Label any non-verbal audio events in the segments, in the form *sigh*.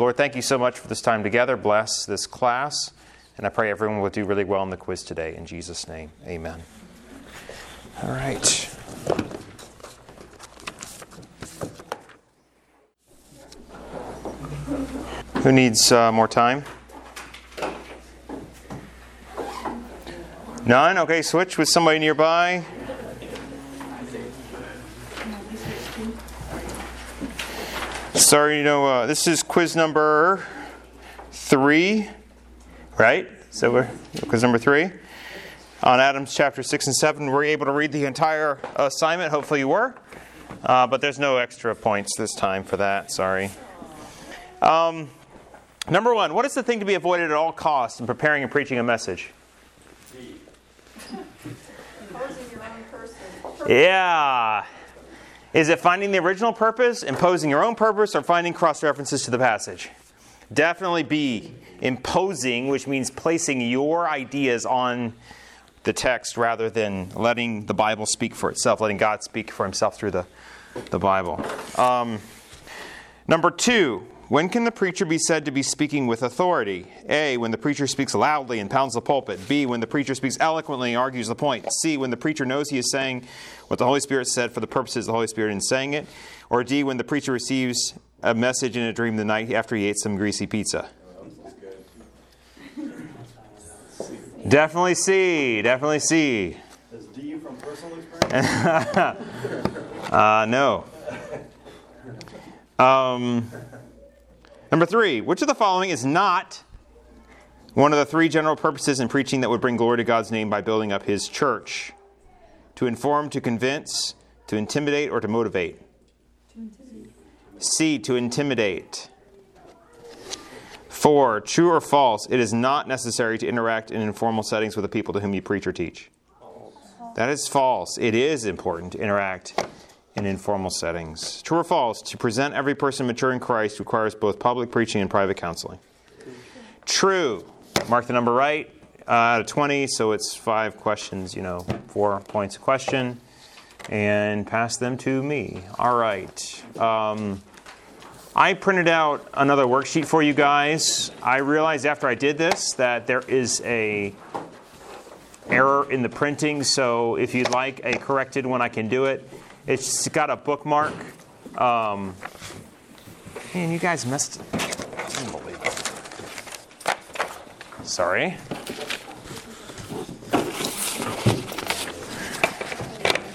Lord, thank you so much for this time together. Bless this class. And I pray everyone will do really well in the quiz today. In Jesus' name, amen. All right. Who needs uh, more time? None? Okay, switch with somebody nearby. Sorry, you know, uh, this is quiz number three, right? So we're quiz number three on Adams chapter six and seven. Were you able to read the entire assignment? Hopefully, you were. Uh, but there's no extra points this time for that. Sorry. Um, number one, what is the thing to be avoided at all costs in preparing and preaching a message? Yeah. Is it finding the original purpose, imposing your own purpose, or finding cross references to the passage? Definitely B. Imposing, which means placing your ideas on the text rather than letting the Bible speak for itself, letting God speak for himself through the, the Bible. Um, number two, when can the preacher be said to be speaking with authority? A. When the preacher speaks loudly and pounds the pulpit. B. When the preacher speaks eloquently and argues the point. C. When the preacher knows he is saying what the Holy Spirit said for the purposes of the Holy Spirit in saying it. Or D. When the preacher receives a message in a dream the night after he ate some greasy pizza. Definitely C. Definitely C. Is D from personal *laughs* experience? uh, no. Um, Number three, which of the following is not one of the three general purposes in preaching that would bring glory to God's name by building up his church? To inform, to convince, to intimidate, or to motivate? To intimidate. C, to intimidate. Four, true or false, it is not necessary to interact in informal settings with the people to whom you preach or teach. That is false. It is important to interact in informal settings. True or false? To present every person mature in Christ requires both public preaching and private counseling. True. Mark the number right uh, out of 20, so it's five questions, you know, four points a question, and pass them to me. All right. Um, I printed out another worksheet for you guys. I realized after I did this that there is a error in the printing, so if you'd like a corrected one, I can do it. It's got a bookmark. Um, man, you guys messed. Unbelievable. Sorry.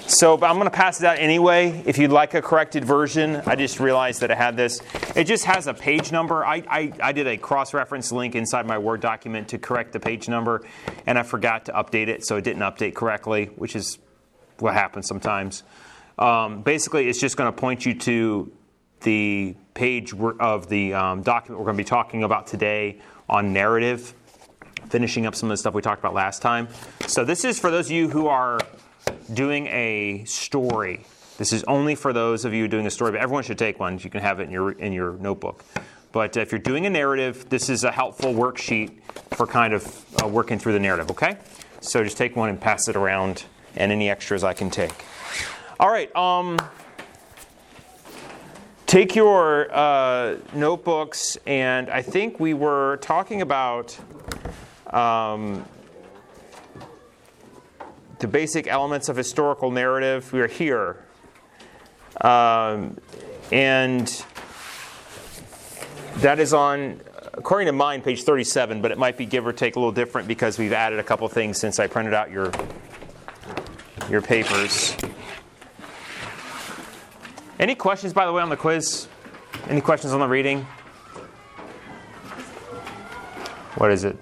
So but I'm going to pass it out anyway. If you'd like a corrected version, I just realized that it had this. It just has a page number. I, I, I did a cross reference link inside my Word document to correct the page number, and I forgot to update it, so it didn't update correctly, which is what happens sometimes. Um, basically, it's just going to point you to the page of the um, document we're going to be talking about today on narrative, finishing up some of the stuff we talked about last time. So, this is for those of you who are doing a story. This is only for those of you doing a story, but everyone should take one. You can have it in your, in your notebook. But if you're doing a narrative, this is a helpful worksheet for kind of uh, working through the narrative, okay? So just take one and pass it around, and any extras I can take. All right. Um, take your uh, notebooks, and I think we were talking about um, the basic elements of historical narrative. We are here. Um, and that is on, according to mine, page 37, but it might be give or take a little different because we've added a couple things since I printed out your, your papers. Any questions, by the way, on the quiz? Any questions on the reading? What is it?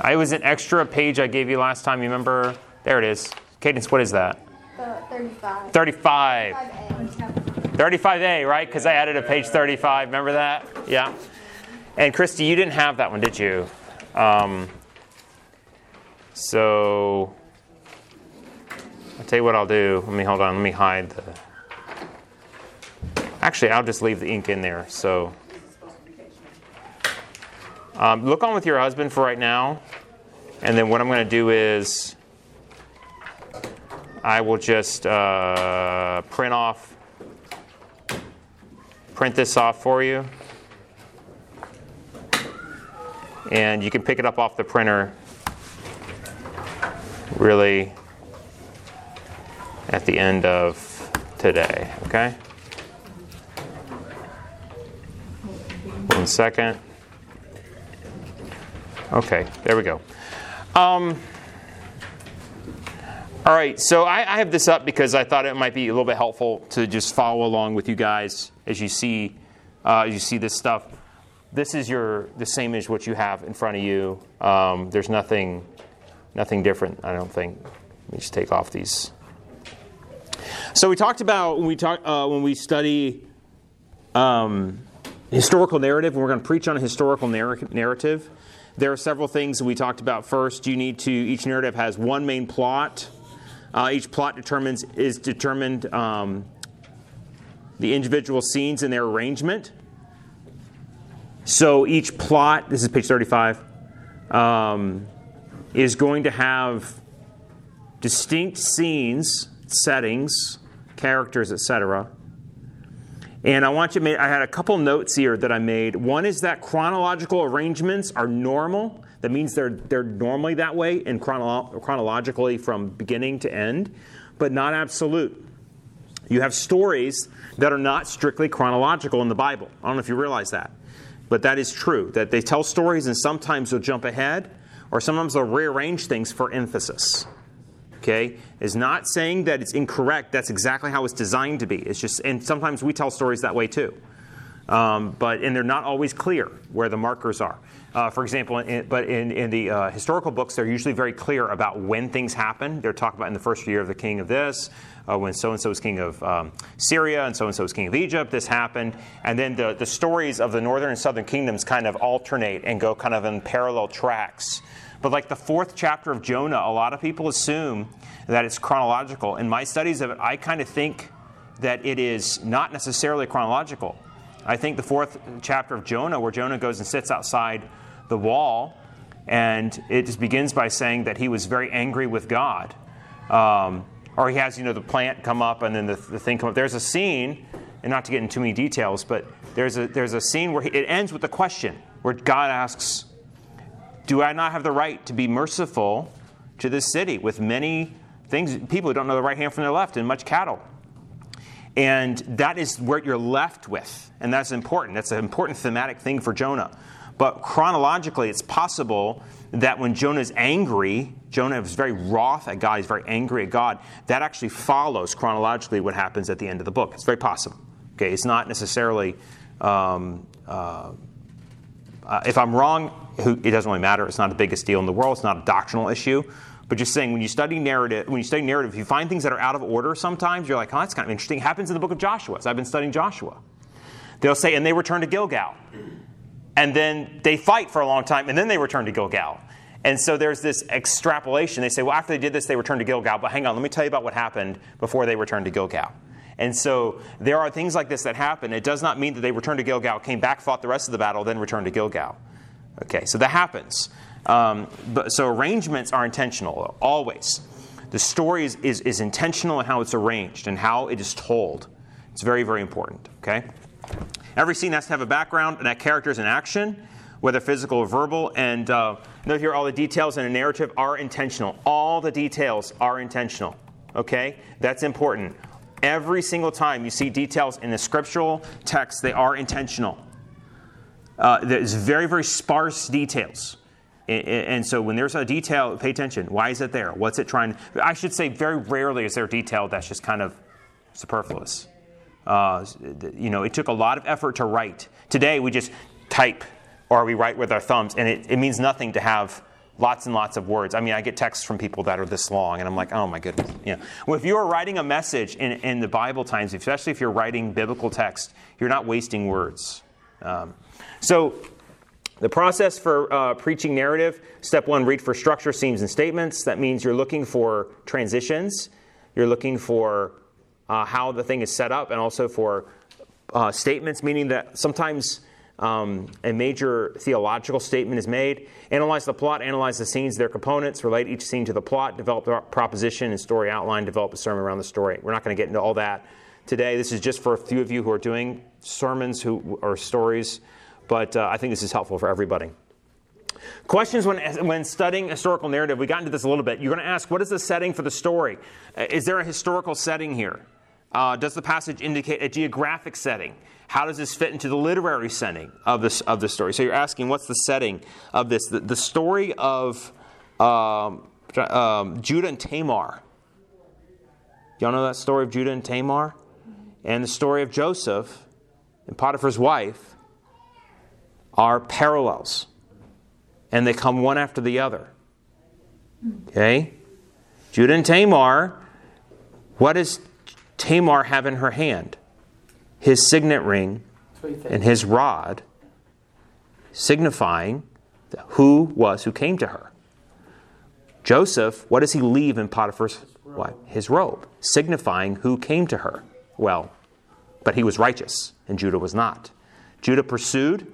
I was an extra page I gave you last time. You remember? There it is. Cadence, what is that? Uh, 35. 35. 35A. 35A, right? Because I added a page 35. Remember that? Yeah. And Christy, you didn't have that one, did you? Um, so I'll tell you what I'll do. Let me hold on. Let me hide the. Actually, I'll just leave the ink in there. So um, look on with your husband for right now. And then what I'm going to do is I will just uh, print off, print this off for you. and you can pick it up off the printer really at the end of today, okay? One second. Okay, there we go. Um, all right, so I, I, have this up because I thought it might be a little bit helpful to just follow along with you guys as you see uh, as you see this stuff. This is your the same as what you have in front of you. Um, there's nothing nothing different. I don't think. Let me just take off these. So we talked about when we talk uh, when we study um, historical narrative. We're going to preach on a historical narrative, there are several things that we talked about. First, you need to each narrative has one main plot. Uh, each plot determines is determined um, the individual scenes and their arrangement. So each plot, this is page 35, um, is going to have distinct scenes, settings, characters, etc. And I want you to make, I had a couple notes here that I made. One is that chronological arrangements are normal. That means they're, they're normally that way and chronolo- chronologically from beginning to end, but not absolute. You have stories that are not strictly chronological in the Bible. I don't know if you realize that. But that is true, that they tell stories and sometimes they'll jump ahead or sometimes they'll rearrange things for emphasis. Okay? Is not saying that it's incorrect. That's exactly how it's designed to be. It's just, and sometimes we tell stories that way too. Um, but and they're not always clear where the markers are. Uh, for example, in, but in, in the uh, historical books, they're usually very clear about when things happen. They're talking about in the first year of the king of this, uh, when so and so was king of um, Syria and so and so was king of Egypt, this happened. And then the, the stories of the northern and southern kingdoms kind of alternate and go kind of in parallel tracks. But like the fourth chapter of Jonah, a lot of people assume that it's chronological. In my studies of it, I kind of think that it is not necessarily chronological. I think the fourth chapter of Jonah, where Jonah goes and sits outside the wall, and it just begins by saying that he was very angry with God. Um, or he has, you know, the plant come up and then the, the thing come up. There's a scene, and not to get into too many details, but there's a, there's a scene where he, it ends with a question where God asks, Do I not have the right to be merciful to this city with many things, people who don't know the right hand from their left and much cattle? And that is what you're left with. And that's important. That's an important thematic thing for Jonah. But chronologically, it's possible that when Jonah is angry, Jonah is very wroth at God, he's very angry at God, that actually follows chronologically what happens at the end of the book. It's very possible. Okay, it's not necessarily. Um, uh, uh, if I'm wrong, it doesn't really matter. It's not the biggest deal in the world. It's not a doctrinal issue. But just saying, when you study narrative, when you study narrative, you find things that are out of order, sometimes you're like, "Oh, that's kind of interesting." It happens in the book of Joshua. So I've been studying Joshua. They'll say, "And they return to Gilgal," and then they fight for a long time, and then they return to Gilgal. And so there's this extrapolation. They say, well, after they did this, they returned to Gilgal. But hang on, let me tell you about what happened before they returned to Gilgal. And so there are things like this that happen. It does not mean that they returned to Gilgal, came back, fought the rest of the battle, then returned to Gilgal. Okay, so that happens. Um, but, so arrangements are intentional, always. The story is, is, is intentional in how it's arranged and how it is told. It's very, very important. Okay? Every scene has to have a background and that characters in action whether physical or verbal. And uh, note here all the details in a narrative are intentional. All the details are intentional. Okay? That's important. Every single time you see details in the scriptural text, they are intentional. Uh, there's very, very sparse details. And so when there's a detail, pay attention. Why is it there? What's it trying? I should say, very rarely is there detail that's just kind of superfluous. Uh, you know, it took a lot of effort to write. Today, we just type or we write with our thumbs, and it, it means nothing to have lots and lots of words. I mean, I get texts from people that are this long, and I'm like, oh my goodness. Know, well, if you are writing a message in, in the Bible times, especially if you're writing biblical text, you're not wasting words. Um, so, the process for uh, preaching narrative step one, read for structure, scenes, and statements. That means you're looking for transitions, you're looking for uh, how the thing is set up, and also for uh, statements, meaning that sometimes um, a major theological statement is made. Analyze the plot, analyze the scenes, their components, relate each scene to the plot, develop the proposition and story outline, develop a sermon around the story. We're not going to get into all that today. This is just for a few of you who are doing sermons who, or stories, but uh, I think this is helpful for everybody. Questions when, when studying historical narrative, we got into this a little bit. You're going to ask, what is the setting for the story? Uh, Is there a historical setting here? Uh, does the passage indicate a geographic setting? How does this fit into the literary setting of this of the story? So you're asking, what's the setting of this? The, the story of um, um, Judah and Tamar. Y'all know that story of Judah and Tamar, and the story of Joseph and Potiphar's wife are parallels, and they come one after the other. Okay, Judah and Tamar. What does Tamar have in her hand? His signet ring and his rod, signifying who was who came to her. Joseph, what does he leave in Potiphar's wife? His robe, signifying who came to her. Well, but he was righteous, and Judah was not. Judah pursued,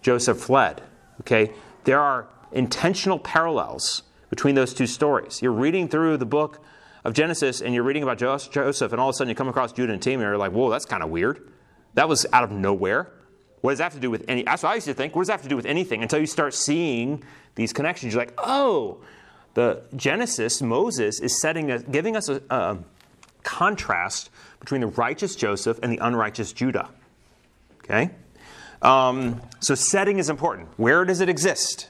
Joseph fled. Okay? There are intentional parallels between those two stories. You're reading through the book of Genesis and you're reading about Joseph, and all of a sudden you come across Judah and Tamar, and you're like, whoa, that's kind of weird. That was out of nowhere. What does that have to do with any? That's what I used to think. What does that have to do with anything? Until you start seeing these connections, you're like, oh, the Genesis, Moses is setting, a, giving us a, a contrast between the righteous Joseph and the unrighteous Judah. Okay, um, so setting is important. Where does it exist?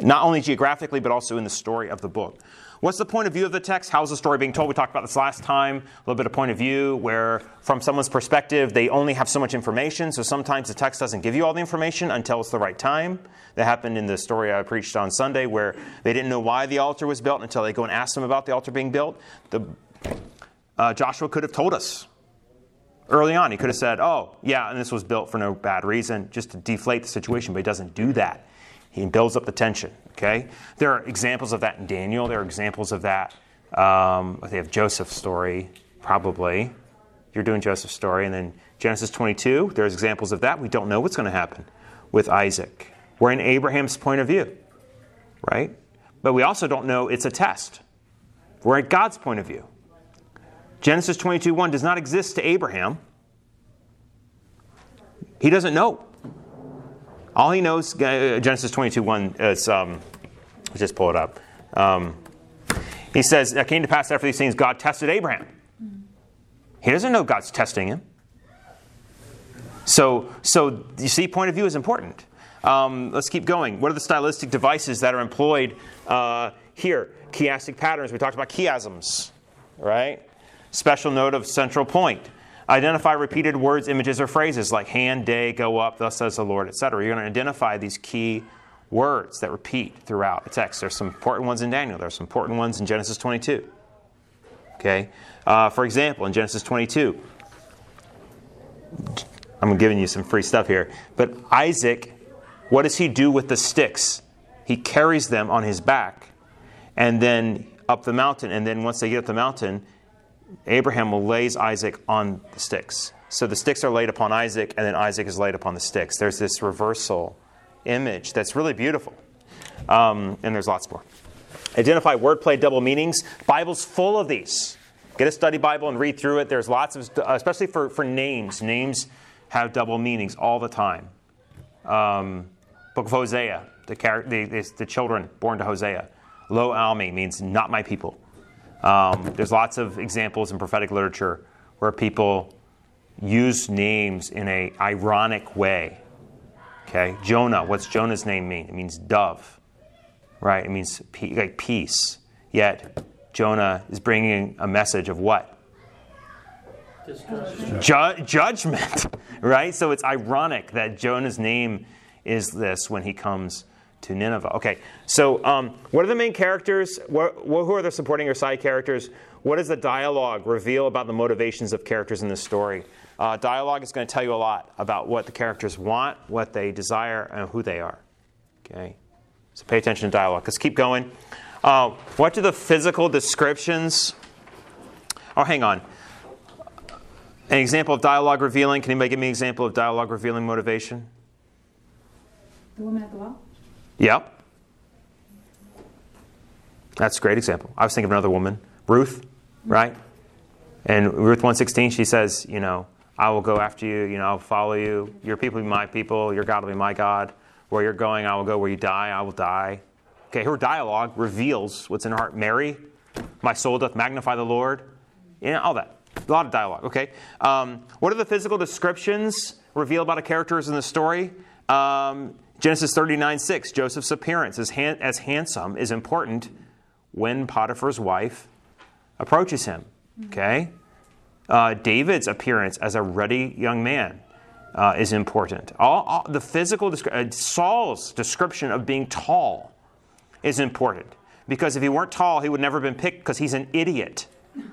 Not only geographically, but also in the story of the book. What's the point of view of the text? How's the story being told? We talked about this last time. A little bit of point of view where, from someone's perspective, they only have so much information. So sometimes the text doesn't give you all the information until it's the right time. That happened in the story I preached on Sunday where they didn't know why the altar was built until they go and ask them about the altar being built. The, uh, Joshua could have told us early on. He could have said, oh, yeah, and this was built for no bad reason, just to deflate the situation, but he doesn't do that. He builds up the tension. Okay, there are examples of that in Daniel. There are examples of that. Um, they have Joseph's story, probably. You're doing Joseph's story, and then Genesis 22. There's examples of that. We don't know what's going to happen with Isaac. We're in Abraham's point of view, right? But we also don't know it's a test. We're at God's point of view. Genesis 22 1 does not exist to Abraham. He doesn't know. All he knows, uh, Genesis 22 1, is, um, let's just pull it up. Um, he says, It came to pass after these things, God tested Abraham. He doesn't know God's testing him. So, so you see, point of view is important. Um, let's keep going. What are the stylistic devices that are employed uh, here? Chiastic patterns. We talked about chiasms, right? Special note of central point. Identify repeated words, images, or phrases like hand, day, go up, thus says the Lord, etc. You're going to identify these key words that repeat throughout the text. There's some important ones in Daniel. There's some important ones in Genesis 22. Okay? Uh, for example, in Genesis 22, I'm giving you some free stuff here. But Isaac, what does he do with the sticks? He carries them on his back and then up the mountain. And then once they get up the mountain, Abraham lays Isaac on the sticks. So the sticks are laid upon Isaac, and then Isaac is laid upon the sticks. There's this reversal image that's really beautiful. Um, and there's lots more. Identify wordplay double meanings. Bible's full of these. Get a study Bible and read through it. There's lots of, especially for, for names. Names have double meanings all the time. Um, Book of Hosea, the, the, the, children born to Hosea. Lo Ammi means not my people. Um, there's lots of examples in prophetic literature where people use names in a ironic way. Okay, Jonah. What's Jonah's name mean? It means dove, right? It means like peace. Yet Jonah is bringing a message of what? Ju- judgment, *laughs* right? So it's ironic that Jonah's name is this when he comes to Nineveh. Okay, so um, what are the main characters? What, who are the supporting or side characters? What does the dialogue reveal about the motivations of characters in this story? Uh, dialogue is going to tell you a lot about what the characters want, what they desire, and who they are. Okay, so pay attention to dialogue. Let's keep going. Uh, what do the physical descriptions? Oh, hang on. An example of dialogue revealing. Can anybody give me an example of dialogue revealing motivation? The woman at the well. Yep. That's a great example. I was thinking of another woman, Ruth, right? And Ruth 116, she says, you know, I will go after you, you know, I'll follow you. Your people will be my people, your God will be my God. Where you're going, I will go. Where you die, I will die. Okay, her dialogue reveals what's in her heart. Mary, my soul doth magnify the Lord. You know, all that. A lot of dialogue, okay? Um, what are the physical descriptions revealed about a characters in the story? Um, Genesis 39 6, Joseph's appearance as, as handsome is important when Potiphar's wife approaches him, okay? Uh, David's appearance as a ruddy young man uh, is important. All, all the physical, descri- uh, Saul's description of being tall is important because if he weren't tall, he would never have been picked because he's an idiot.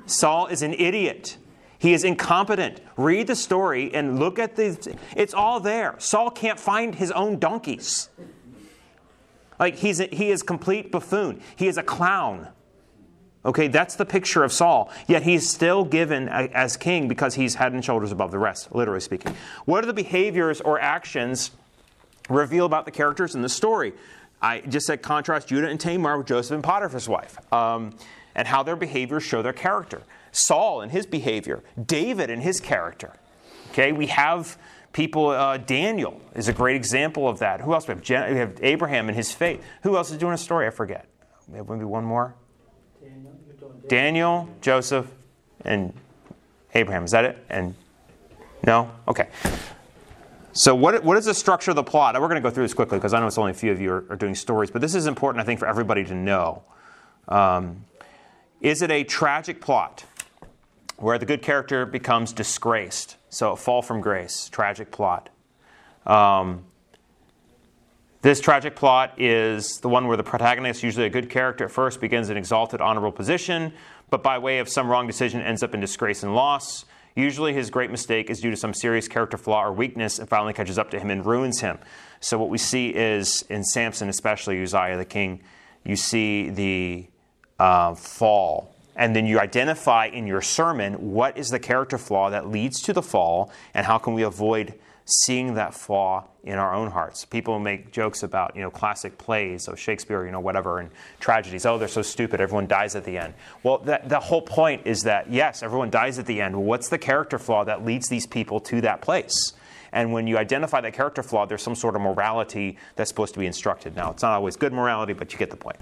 Saul is an idiot. He is incompetent. Read the story and look at the. It's all there. Saul can't find his own donkeys. Like he's a, he is complete buffoon. He is a clown. Okay, that's the picture of Saul. Yet he's still given a, as king because he's head and shoulders above the rest, literally speaking. What are the behaviors or actions reveal about the characters in the story? I just said contrast Judah and Tamar with Joseph and Potiphar's wife, um, and how their behaviors show their character. Saul and his behavior, David and his character. Okay, we have people. Uh, Daniel is a great example of that. Who else? We have, we have Abraham and his faith. Who else is doing a story? I forget. Maybe one more. Daniel, Joseph, and Abraham. Is that it? And no? Okay. So, what, what is the structure of the plot? We're going to go through this quickly because I know it's only a few of you are, are, doing stories, but this is important, I think, for everybody to know. Um, is it a tragic plot where the good character becomes disgraced? So, a fall from grace, tragic plot. Um, this tragic plot is the one where the protagonist, usually a good character at first, begins an exalted, honorable position, but by way of some wrong decision ends up in disgrace and loss. Usually his great mistake is due to some serious character flaw or weakness and finally catches up to him and ruins him. So, what we see is in Samson, especially Uzziah the king, you see the uh, fall. And then you identify in your sermon what is the character flaw that leads to the fall and how can we avoid seeing that flaw in our own hearts. People make jokes about, you know, classic plays, so Shakespeare, you know, whatever, and tragedies. Oh, they're so stupid. Everyone dies at the end. Well, that, the whole point is that, yes, everyone dies at the end. What's the character flaw that leads these people to that place? And when you identify that character flaw, there's some sort of morality that's supposed to be instructed. Now, it's not always good morality, but you get the point.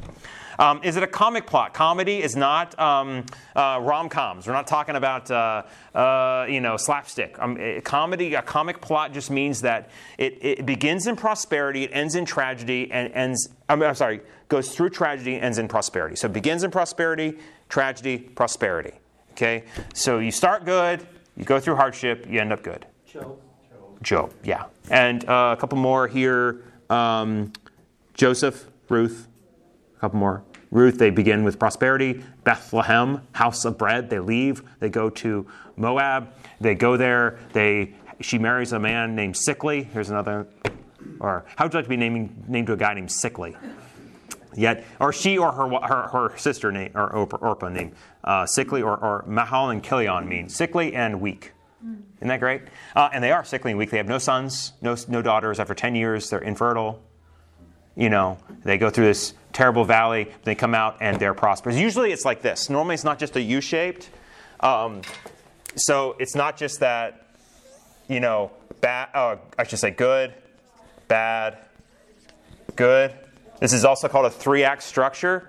Um, is it a comic plot? Comedy is not um, uh, rom coms. We're not talking about uh, uh, you know slapstick. Um, a comedy, a comic plot just means that it, it, begins in prosperity, it ends in tragedy, and ends. I'm, I'm sorry, goes through tragedy, ends in prosperity. So it begins in prosperity, tragedy, prosperity. Okay, so you start good, you go through hardship, you end up good. Job, yeah. And uh, a couple more here. Um, Joseph, Ruth, a couple more. Ruth, they begin with prosperity. Bethlehem, house of bread. They leave. They go to Moab. They go there. They she marries a man named Sickly. Here's another. Or how would you like to be naming, named to a guy named Sickly? Yet, or she or her her, her sister name or Orpah named uh, Sickly or, or Mahlon and Chilion mean sickly and weak. Isn't that great? Uh, and they are sickly and weak. They have no sons, no, no daughters. After 10 years, they're infertile. You know, they go through this terrible valley. They come out and they're prosperous. Usually it's like this. Normally it's not just a U shaped. Um, so it's not just that, you know, bad, uh, I should say good, bad, good. This is also called a three act structure,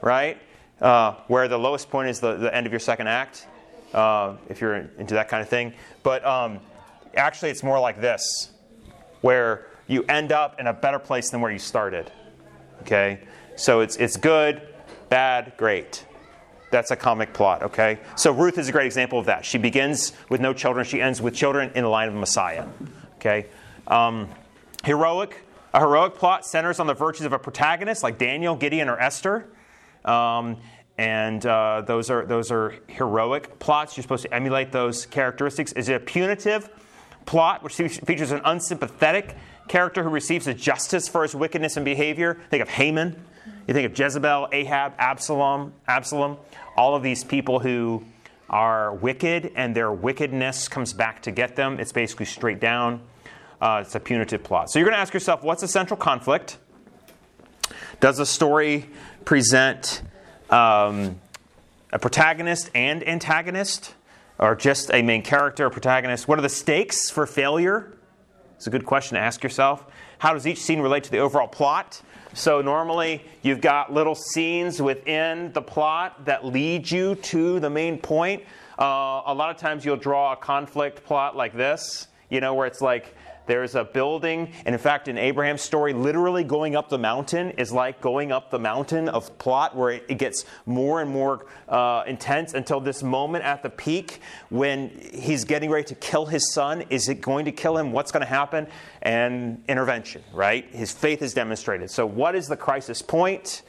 right? Uh, where the lowest point is the, the end of your second act uh, if you're into that kind of thing. But um, actually, it's more like this, where you end up in a better place than where you started. Okay? So it's, it's good, bad, great. That's a comic plot, okay? So Ruth is a great example of that. She begins with no children, she ends with children in the line of Messiah, okay? Um, heroic. A heroic plot centers on the virtues of a protagonist like Daniel, Gideon, or Esther. Um, and uh, those are those are heroic plots. You're supposed to emulate those characteristics. Is it a punitive plot, which features an unsympathetic character who receives a justice for his wickedness and behavior? Think of Haman. You think of Jezebel, Ahab, Absalom, Absalom. All of these people who are wicked, and their wickedness comes back to get them. It's basically straight down. Uh, it's a punitive plot. So you're going to ask yourself, what's the central conflict? Does the story present um, a protagonist and antagonist, or just a main character, a protagonist? What are the stakes for failure? It's a good question to ask yourself. how does each scene relate to the overall plot? So normally you've got little scenes within the plot that lead you to the main point. Uh, a lot of times you'll draw a conflict plot like this, you know, where it's like there's a building, and in fact, in Abraham's story, literally going up the mountain is like going up the mountain of plot, where it, gets more and more uh, intense until this moment at the peak when he's getting ready to kill his son. Is it going to kill him? What's going to happen? And intervention, right? His faith is demonstrated. So, what is the crisis point?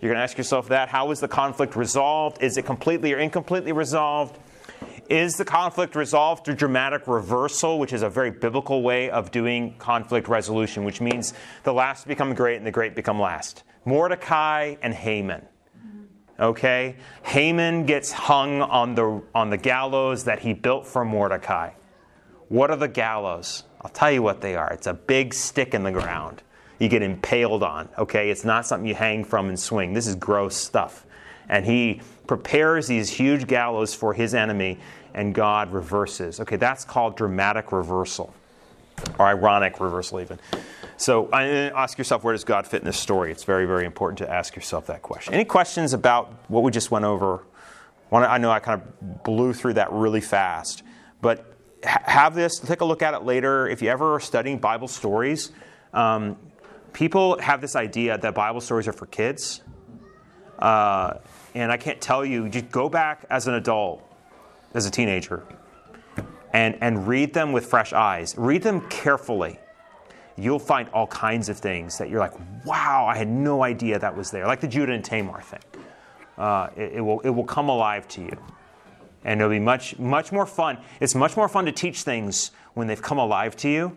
You're going to ask yourself that. How is the conflict resolved? Is it completely or incompletely resolved? Is the conflict resolved through dramatic reversal, which is a very biblical way of doing conflict resolution, which means the last become great and the great become last? Mordecai and Haman. Okay? Haman gets hung on the, on the gallows that he built for Mordecai. What are the gallows? I'll tell you what they are. It's a big stick in the ground you get impaled on. Okay? It's not something you hang from and swing. This is gross stuff. And he prepares these huge gallows for his enemy, and God reverses. Okay, that's called dramatic reversal, or ironic reversal, even. So ask yourself, where does God fit in this story? It's very, very important to ask yourself that question. Any questions about what we just went over? I know I kind of blew through that really fast, but have this, take a look at it later. If you ever are studying Bible stories, um, people have this idea that Bible stories are for kids. Uh, and I can't tell you, just go back as an adult, as a teenager, and, and read them with fresh eyes. Read them carefully. You'll find all kinds of things that you're like, wow, I had no idea that was there. Like the Judah and Tamar thing. Uh, it, it, will, it will come alive to you. And it'll be much, much more fun. It's much more fun to teach things when they've come alive to you.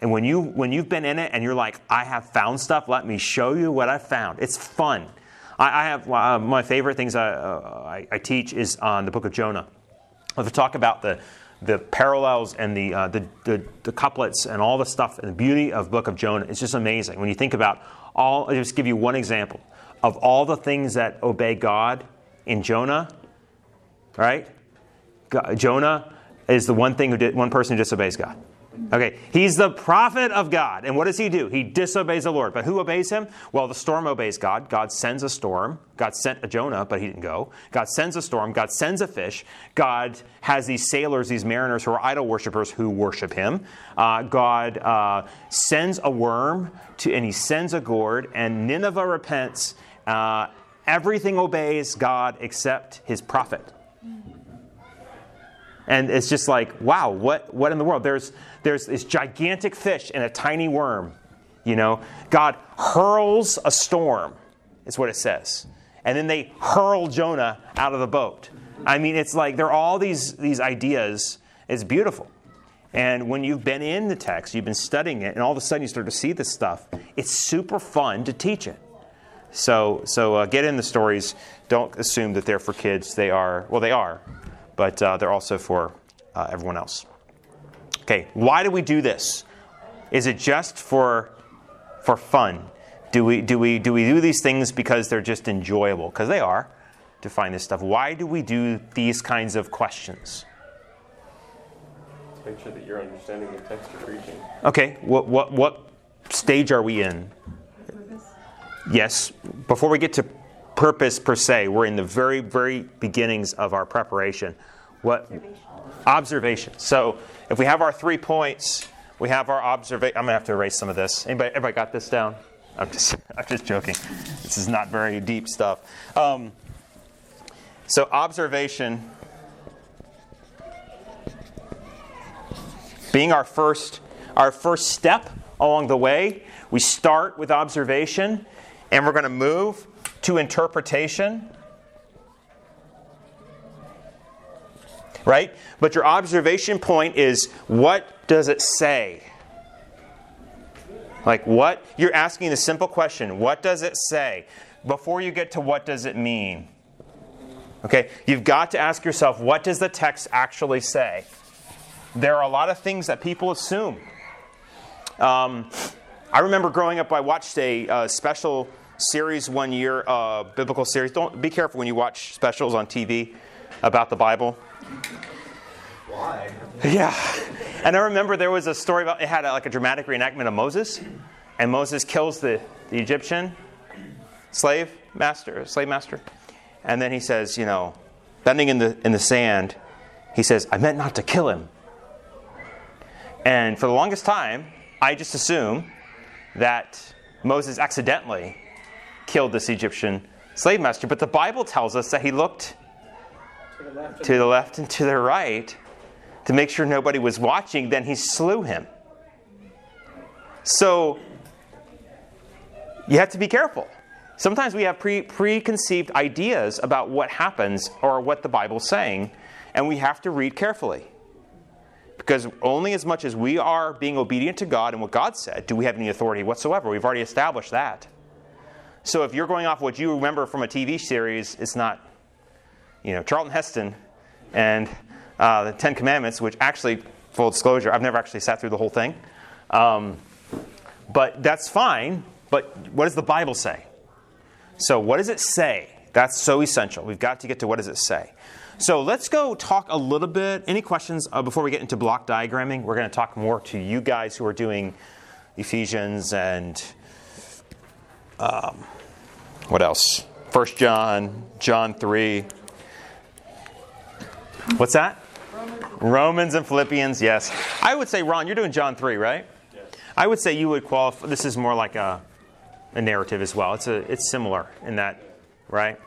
And when, you, when you've been in it and you're like, I have found stuff, let me show you what I found. It's fun. I, I have uh, my favorite things I, uh, I, I, teach is on the book of Jonah. I'll talk about the the parallels and the, uh, the, the, the, couplets and all the stuff and the beauty of book of Jonah. It's just amazing when you think about all. I'll just give you one example of all the things that obey God in Jonah. Right, God, Jonah is the one thing who did one person who disobeys God. Okay, he's the prophet of God. And what does he do? He disobeys the Lord. But who obeys him? Well, the storm obeys God. God sends a storm. God sent a Jonah, but he didn't go. God sends a storm. God sends a fish. God has these sailors, these mariners who are idol worshippers who worship him. Uh, God uh, sends a worm, to, and he sends a gourd, and Nineveh repents. Uh, everything obeys God except his prophet. And it's just like, wow, what, what in the world? There's, there's this gigantic fish and a tiny worm. You know, God hurls a storm, is what it says. And then they hurl Jonah out of the boat. I mean, it's like there are all these, these ideas. It's beautiful. And when you've been in the text, you've been studying it, and all of a sudden you start to see this stuff, it's super fun to teach it. So, so uh, get in the stories. Don't assume that they're for kids. They are, well, they are, but uh, they're also for uh, everyone else. Okay, why do we do this? Is it just for, for fun? Do we, do, we, do we do these things because they're just enjoyable? Because they are to find this stuff. Why do we do these kinds of questions? Make sure that you're understanding the text you're preaching. Okay, what, what, what stage are we in? Yes, before we get to purpose per se, we're in the very, very beginnings of our preparation. What Observation. observation. So if we have our three points, we have our observation. I'm gonna have to erase some of this. Anybody, everybody got this down? I'm just, *laughs* I'm just joking. This is not very deep stuff. Um, so observation being our first, our first step along the way. We start with observation, and we're going to move to interpretation. Right? But your observation point is what does it say? Like, what? You're asking the simple question what does it say? Before you get to what does it mean? Okay, you've got to ask yourself what does the text actually say? There are a lot of things that people assume. Um, I remember growing up, I watched a uh, special series one year, uh, biblical series. Don't be careful when you watch specials on TV about the Bible. Why? Yeah. And I remember there was a story about it had a, like a dramatic reenactment of Moses, and Moses kills the, the Egyptian slave master, slave master, and then he says, you know, bending in the in the sand, he says, "I meant not to kill him." And for the longest time, I just assumed that Moses accidentally killed this Egyptian slave master, but the Bible tells us that he looked To the left. to the left and to the right to make sure nobody was watching, then he slew him. So you have to be careful. Sometimes we have pre- preconceived ideas about what happens or what the Bible's saying, and we have to read carefully. Because only as much as we are being obedient to God and what God said do we have any authority whatsoever. We've already established that. So if you're going off what you remember from a TV series, it's not you know, Charlton Heston and uh, the Ten Commandments, which actually, full disclosure, I've never actually sat through the whole thing. Um, but that's fine. But what does the Bible say? So, what does it say? That's so essential. We've got to get to what does it say. So, let's go talk a little bit. Any questions uh, before we get into block diagramming? We're going to talk more to you guys who are doing Ephesians and um, what else? First John, John 3. What's that? Romans and Philippians, yes. I would say, Ron, you're doing John 3, right? Yes. I would say you would qualify. This is more like a, a narrative as well. It's, a, it's similar in that, right?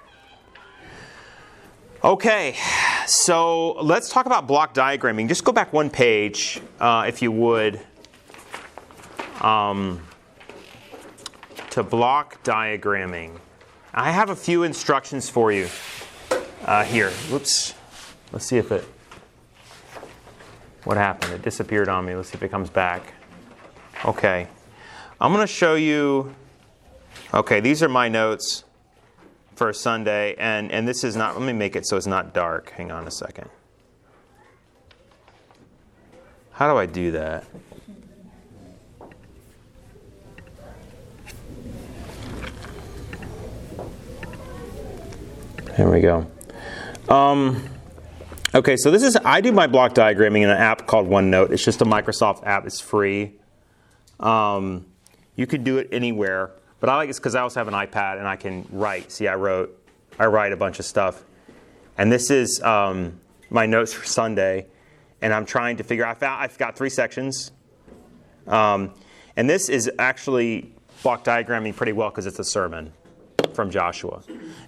Okay, so let's talk about block diagramming. Just go back one page, uh, if you would, um, to block diagramming. I have a few instructions for you uh, here. Whoops. Let's see if it. What happened? It disappeared on me. Let's see if it comes back. Okay. I'm going to show you. Okay, these are my notes for Sunday, and, and this is not. Let me make it so it's not dark. Hang on a second. How do I do that? There we go. Um, okay, so this is I do my block diagramming in an app called OneNote. It's just a Microsoft app. It's free. Um, you can do it anywhere, but I like it because I also have an iPad and I can write. See, I wrote, I write a bunch of stuff, and this is um, my notes for Sunday, and I'm trying to figure. I found I've got three sections, um, and this is actually block diagramming pretty well because it's a sermon from Joshua.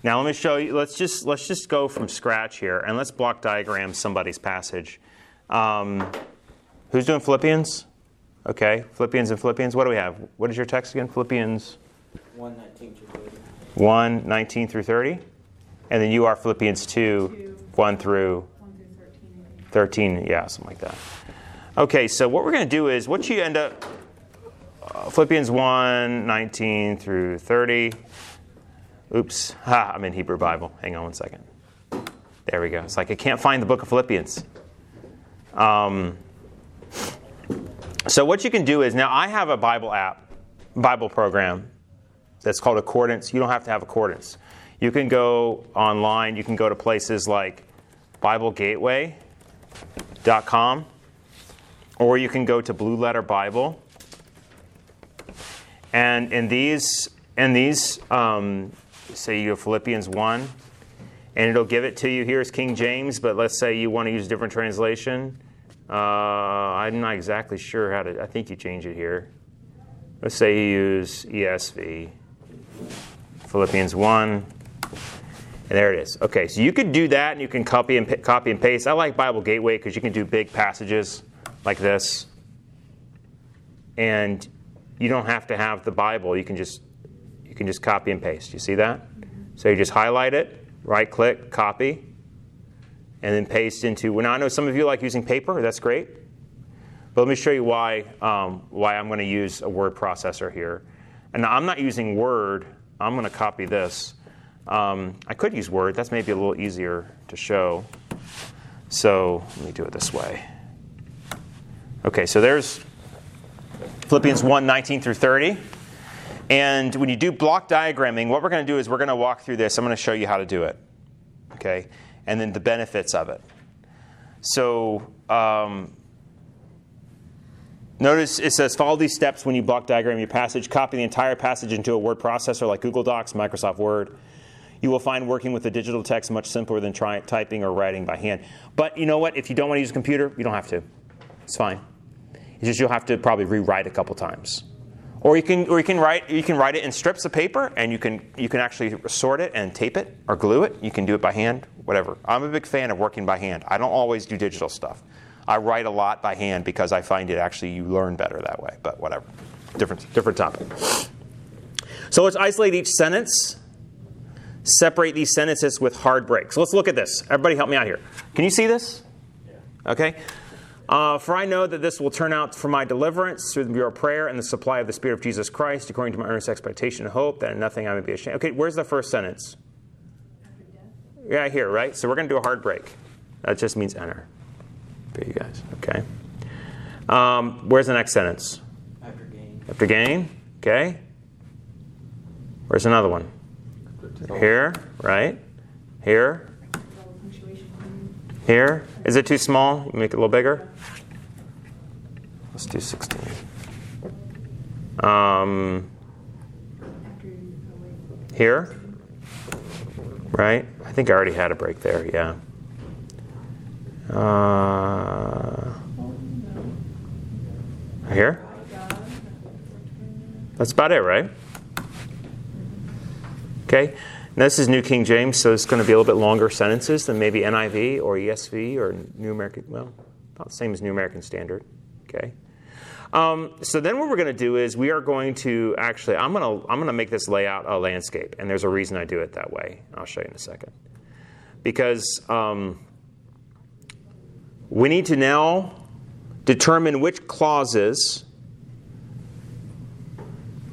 Now let me show you. Let's just let's just go from scratch here and let's block diagram somebody's passage. Um, who's doing Philippians? Okay, Philippians and Philippians. What do we have? What is your text again? Philippians 119 to 30. 1, 19 through 30. And then you are Philippians 2, Two. 1 through 13. 13. Yeah, something like that. Okay, so what we're going to do is what you end up uh, Philippians 1, 19 through 30. Oops, ha, I'm in Hebrew Bible. Hang on one second. There we go. It's like I can't find the book of Philippians. Um, so what you can do is now I have a Bible app, Bible program that's called Accordance. You don't have to have Accordance. You can go online. You can go to places like BibleGateway.com, or you can go to Blue Letter Bible. And in these, in these, um, say you go Philippians one, and it'll give it to you. Here's King James, but let's say you want to use a different translation. Uh, I'm not exactly sure how to. I think you change it here. Let's say you use ESV, Philippians one, and there it is. Okay, so you could do that, and you can copy and pa- copy and paste. I like Bible Gateway because you can do big passages like this, and you don't have to have the Bible. You can just you can just copy and paste. You see that? So you just highlight it, right click, copy, and then paste into. Well, now I know some of you like using paper. That's great. But let me show you why um, why I'm going to use a word processor here. And I'm not using Word. I'm going to copy this. Um, I could use Word. That's maybe a little easier to show. So let me do it this way. Okay, so there's Philippians 1 19 through 30. And when you do block diagramming, what we're going to do is we're going to walk through this. I'm going to show you how to do it. Okay? And then the benefits of it. So, um, Notice it says follow these steps when you block diagram your passage. Copy the entire passage into a word processor like Google Docs, Microsoft Word. You will find working with the digital text much simpler than try, typing or writing by hand. But you know what? If you don't want to use a computer, you don't have to. It's fine. It's just you'll have to probably rewrite a couple times. Or you can, or you can write, you can write it in strips of paper, and you can, you can actually sort it and tape it or glue it. You can do it by hand, whatever. I'm a big fan of working by hand. I don't always do digital stuff. I write a lot by hand because I find it actually you learn better that way. But whatever, different, different topic. So let's isolate each sentence. Separate these sentences with hard breaks. Let's look at this. Everybody, help me out here. Can you see this? Okay. Uh, for I know that this will turn out for my deliverance through your prayer and the supply of the Spirit of Jesus Christ, according to my earnest expectation and hope, that in nothing I may be ashamed. Okay, where's the first sentence? Yeah, here, right? So we're going to do a hard break. That just means enter for you guys. Okay. Um, where's the next sentence? After gain. After gain. Okay. Where's another one? Here, right? Here. Here. Is it too small? Make it a little bigger. Let's do 16. Um, here. Right? I think I already had a break there, yeah. Uh, here? That's about it, right? Okay. Now this is New King James, so it's going to be a little bit longer sentences than maybe NIV or ESV or New American. Well, about the same as New American Standard. Okay. Um, so then what we're going to do is we are going to actually I'm going to I'm going to make this layout a landscape, and there's a reason I do it that way. I'll show you in a second. Because um, we need to now determine which clauses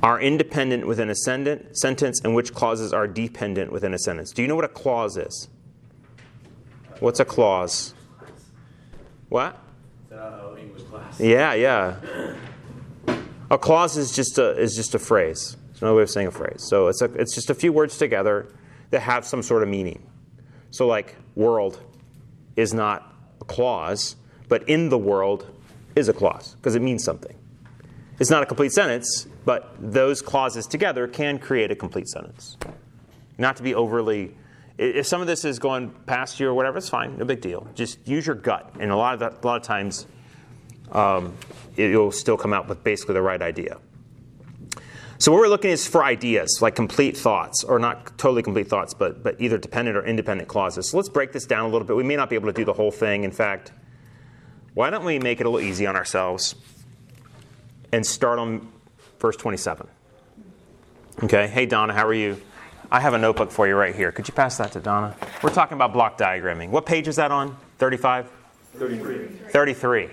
are independent within a senden- sentence and which clauses are dependent within a sentence. Do you know what a clause is? What's a clause? What? Uh, English class. Yeah, yeah. A clause is just a is just a phrase. It's another way of saying a phrase. So it's a, it's just a few words together that have some sort of meaning. So like world is not a clause, but in the world is a clause because it means something. It's not a complete sentence, but those clauses together can create a complete sentence. Not to be overly, if some of this is going past you or whatever, it's fine, no big deal. Just use your gut, and a lot of that, a lot of times, um, it, you'll still come out with basically the right idea. So what we're looking is for ideas, like complete thoughts, or not totally complete thoughts, but but either dependent or independent clauses. So let's break this down a little bit. We may not be able to do the whole thing. In fact, why don't we make it a little easy on ourselves and start on verse 27? Okay. Hey Donna, how are you? I have a notebook for you right here. Could you pass that to Donna? We're talking about block diagramming. What page is that on? 35? 33. 33.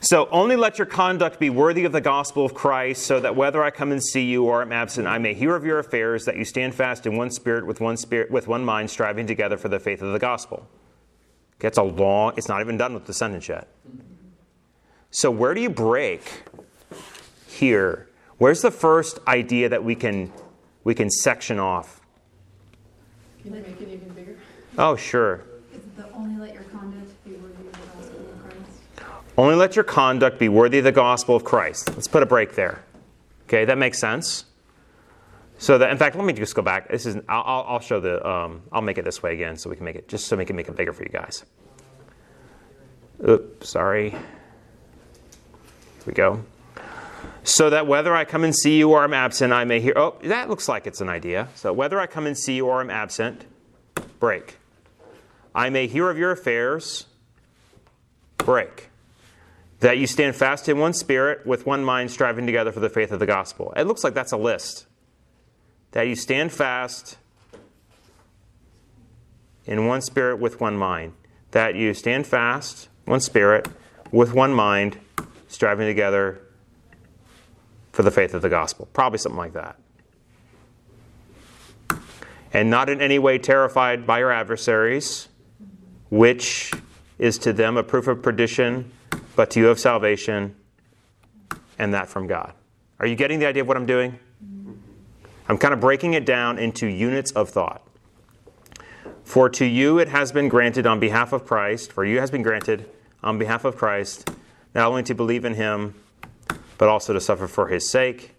So only let your conduct be worthy of the gospel of Christ, so that whether I come and see you or am absent, I may hear of your affairs, that you stand fast in one spirit, with one spirit, with one mind, striving together for the faith of the gospel. It's a long. It's not even done with the sentence yet. So where do you break here? Where's the first idea that we can we can section off? Can you make it even bigger? Oh, sure. Is it the only let your conduct be worthy of the gospel of Christ? Only let your conduct be worthy of the gospel of Christ. Let's put a break there. Okay, that makes sense. So that, in fact, let me just go back. This is I'll, I'll- I'll show the um, I'll make it this way again, so we can make it just so we can make it bigger for you guys. Oops, sorry. Here we go. So that whether I come and see you or I'm absent, I may hear. Oh, that looks like it's an idea. So whether I come and see you or I'm absent, break. I may hear of your affairs, break that you stand fast in one spirit, with one mind, striving together for the faith of the gospel. It looks like that's a list. That you stand fast in one spirit, with one mind. That you stand fast, one spirit, with one mind, striving together for the faith of the gospel. Probably something like that. And not in any way terrified by your adversaries, which is to them a proof of perdition, but to you of salvation, and that from God. Are you getting the idea of what I'm doing? I'm kind of breaking it down into units of thought. For to you it has been granted on behalf of Christ, for you has been granted on behalf of Christ, not only to believe in him, but also to suffer for his sake,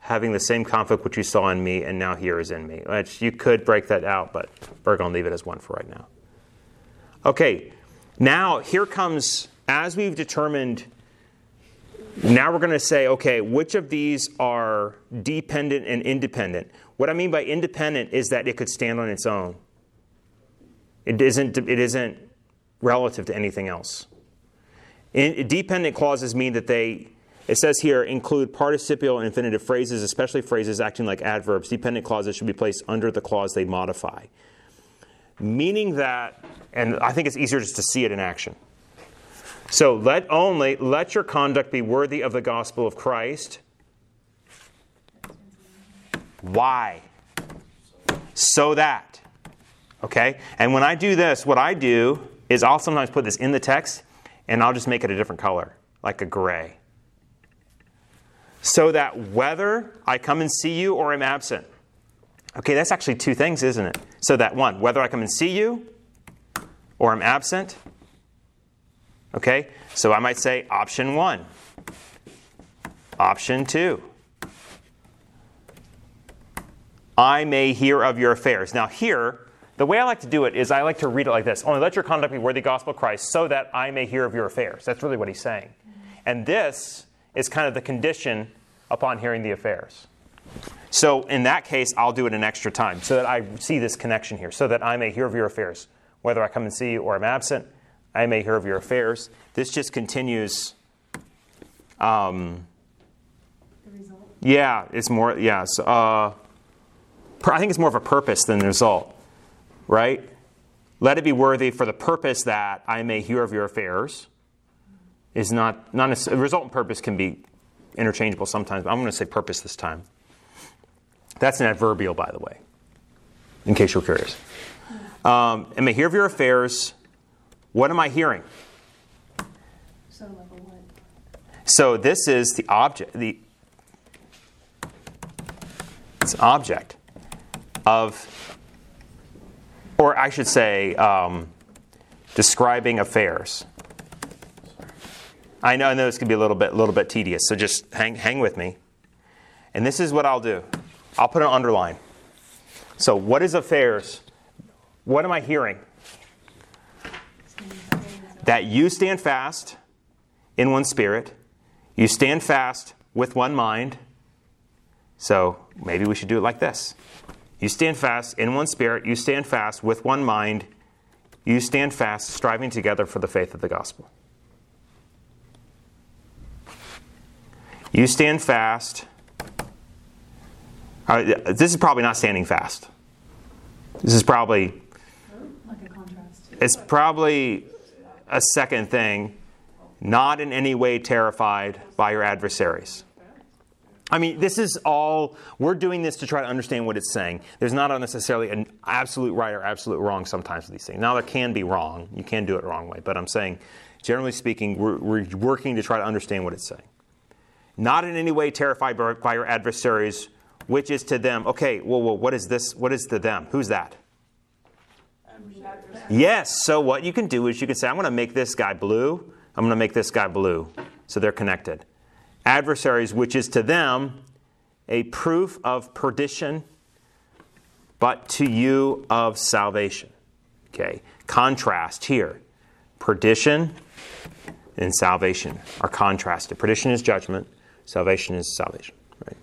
having the same conflict which you saw in me and now here is in me. Which you could break that out, but we're going to leave it as one for right now. Okay, now here comes, as we've determined, now we're going to say, okay, which of these are dependent and independent? What I mean by independent is that it could stand on its own. It isn't, it isn't relative to anything else. In, dependent clauses mean that they, it says here, include participial and infinitive phrases, especially phrases acting like adverbs. Dependent clauses should be placed under the clause they modify. Meaning that, and I think it's easier just to see it in action. So let only, let your conduct be worthy of the gospel of Christ. Why? So that. Okay? And when I do this, what I do is I'll sometimes put this in the text and I'll just make it a different color, like a gray. So that whether I come and see you or I'm absent. Okay, that's actually two things, isn't it? So that one, whether I come and see you or I'm absent. Okay, so I might say option one, option two. I may hear of your affairs. Now, here, the way I like to do it is I like to read it like this Only let your conduct be worthy of the gospel of Christ so that I may hear of your affairs. That's really what he's saying. And this is kind of the condition upon hearing the affairs. So in that case, I'll do it an extra time so that I see this connection here, so that I may hear of your affairs. Whether I come and see you or I'm absent, I may hear of your affairs. This just continues. Um, The result. yeah, it's more, yeah. So, uh, I think it's more of a purpose than the result, right? Let it be worthy for the purpose that I may hear of your affairs. Is not, not necess- result and purpose can be interchangeable sometimes, but I'm going to say purpose this time. That's an adverbial, by the way, in case you're curious. Um, and may hear of your affairs. What am I hearing? So a? So this is the object. The it's object of, or I should say, um, describing affairs. I know, I know this can be a little bit, little bit tedious, so just hang, hang with me. And this is what I'll do. I'll put an underline. So, what is affairs? What am I hearing? That you stand fast in one spirit, you stand fast with one mind. So maybe we should do it like this. You stand fast in one spirit, you stand fast with one mind, you stand fast striving together for the faith of the gospel. You stand fast. Uh, this is probably not standing fast. This is probably Like it's probably a second thing, not in any way terrified by your adversaries. I mean, this is all, we're doing this to try to understand what it's saying. There's not necessarily an absolute right or absolute wrong sometimes with these things. Now, there can be wrong. You can do it the wrong way. But I'm saying, generally speaking, we're, we're working to try to understand what it's saying. Not in any way terrified by, your adversaries, which is to them. Okay, well, well, what is this? What is to them? Who's that? Yes. So what you can do is you can say, I'm going to make this guy blue. I'm going to make this guy blue. So they're connected. Adversaries, which is to them a proof of perdition, but to you of salvation. Okay. Contrast here. Perdition and salvation are contrasted. Perdition is judgment. Salvation is salvation. Right.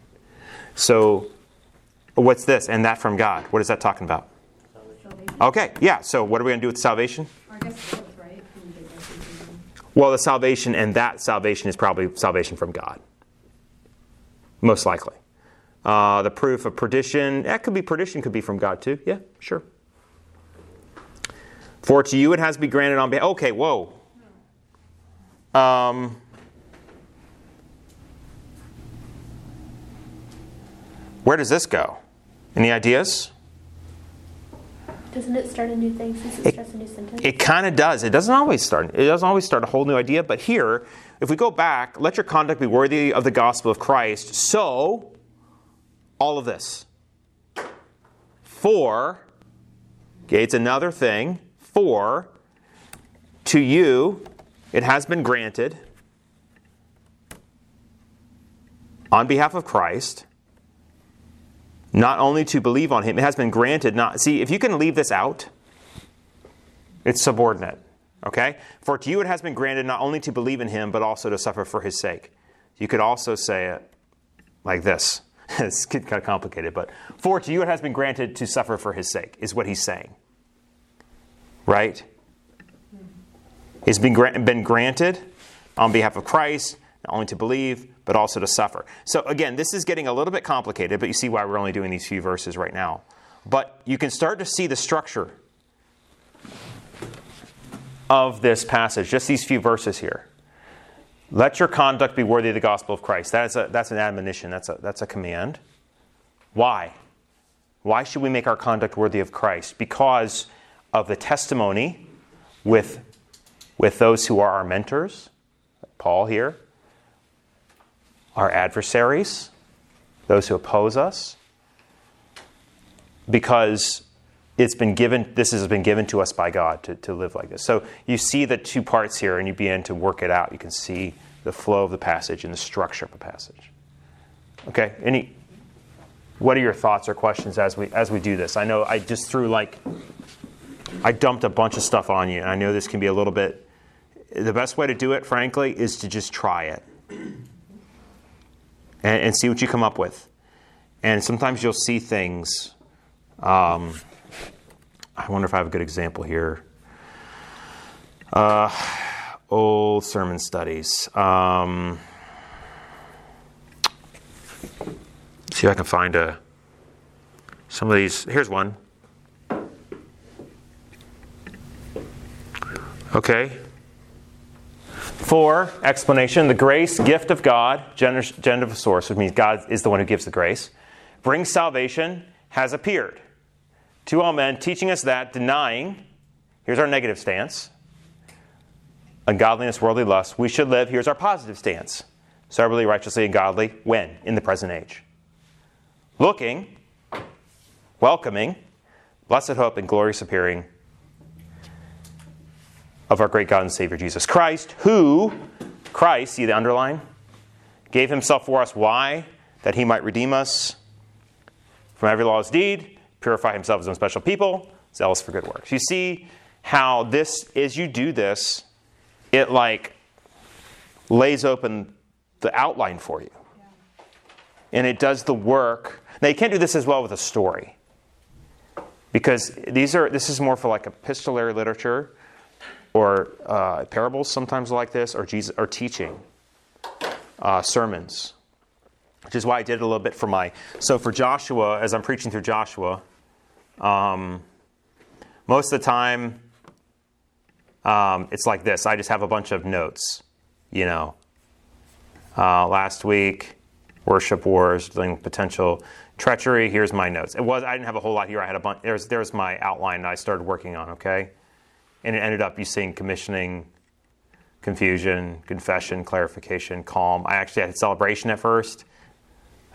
So, what's this? And that from God. What is that talking about? Salvation. Okay, yeah. So what are we going to do with salvation? Or I guess it's both, right? Can you take both of them? Well, the salvation and that salvation is probably salvation from God. Most likely. Uh, the proof of perdition, that could be perdition, could be from God too. Yeah, sure. For to you it has been granted on behalf. Okay, whoa. Um, Where does this go? Any ideas? Doesn't it start a new thing since it, it starts a new sentence? It kind of does. It doesn't always start. It doesn't always start a whole new idea. But here, if we go back, let your conduct be worthy of the gospel of Christ. So, all of this. For, okay, it's another thing. For, to you, it has been granted on behalf of Christ not only to believe on him, it has been granted not. See, if you can leave this out, it's subordinate. Okay? For to you it has been granted not only to believe in him, but also to suffer for his sake. You could also say it like this. *laughs* it's kind of complicated, but for to you it has been granted to suffer for his sake, is what he's saying. Right? It's been, been granted on behalf of Christ, not only to believe, but also to suffer. So, again, this is getting a little bit complicated, but you see why we're only doing these few verses right now. But you can start to see the structure of this passage, just these few verses here. Let your conduct be worthy of the gospel of Christ. That is a, that's an admonition, that's a, that's a command. Why? Why should we make our conduct worthy of Christ? Because of the testimony with, with those who are our mentors, Paul here, our adversaries, those who oppose us, because it's been given this has been given to us by god to, to live like this. So you see the two parts here and you begin to work it out. You can see the flow of the passage and the structure of the passage. Okay any what are your thoughts or questions as we as we do this? I know i just threw like i dumped a bunch of stuff on you and i know this can be a little bit the best way to do it frankly is to just try it and, and see what you come up with and sometimes you'll see things um, I wonder if I have a good example here. Uh, old sermon studies. Um, see if I can find a some of these. Here's one. Okay. For explanation, the grace gift of God, genitive source, which means God is the one who gives the grace, brings salvation, has appeared to all men, teaching us that denying, here's our negative stance, ungodliness, worldly lust, we should live, here's our positive stance, soberly, righteously, and godly, when? In the present age. Looking, welcoming, blessed hope, and glorious appearing of our great God and Savior Jesus Christ, who, Christ, see the underline, gave himself for us. Why? That he might redeem us from every lawless deed purify himself as own special people, zealous for good works. You see how this, as you do this, it like lays open the outline for you. And it does the work. Now you can't do this as well with a story. Because these are this is more for like epistolary literature or uh, parables sometimes like this or Jesus or teaching uh, sermons which is why I did a little bit for my. So for Joshua, as I'm preaching through Joshua, um, most of the time, um, it's like this. I just have a bunch of notes. You know, uh, last week, worship wars, dealing with potential treachery. Here's my notes. It was I didn't have a whole lot here. I had a bunch. There's there's my outline I started working on. Okay, and it ended up you seeing commissioning, confusion, confession, clarification, calm. I actually had celebration at first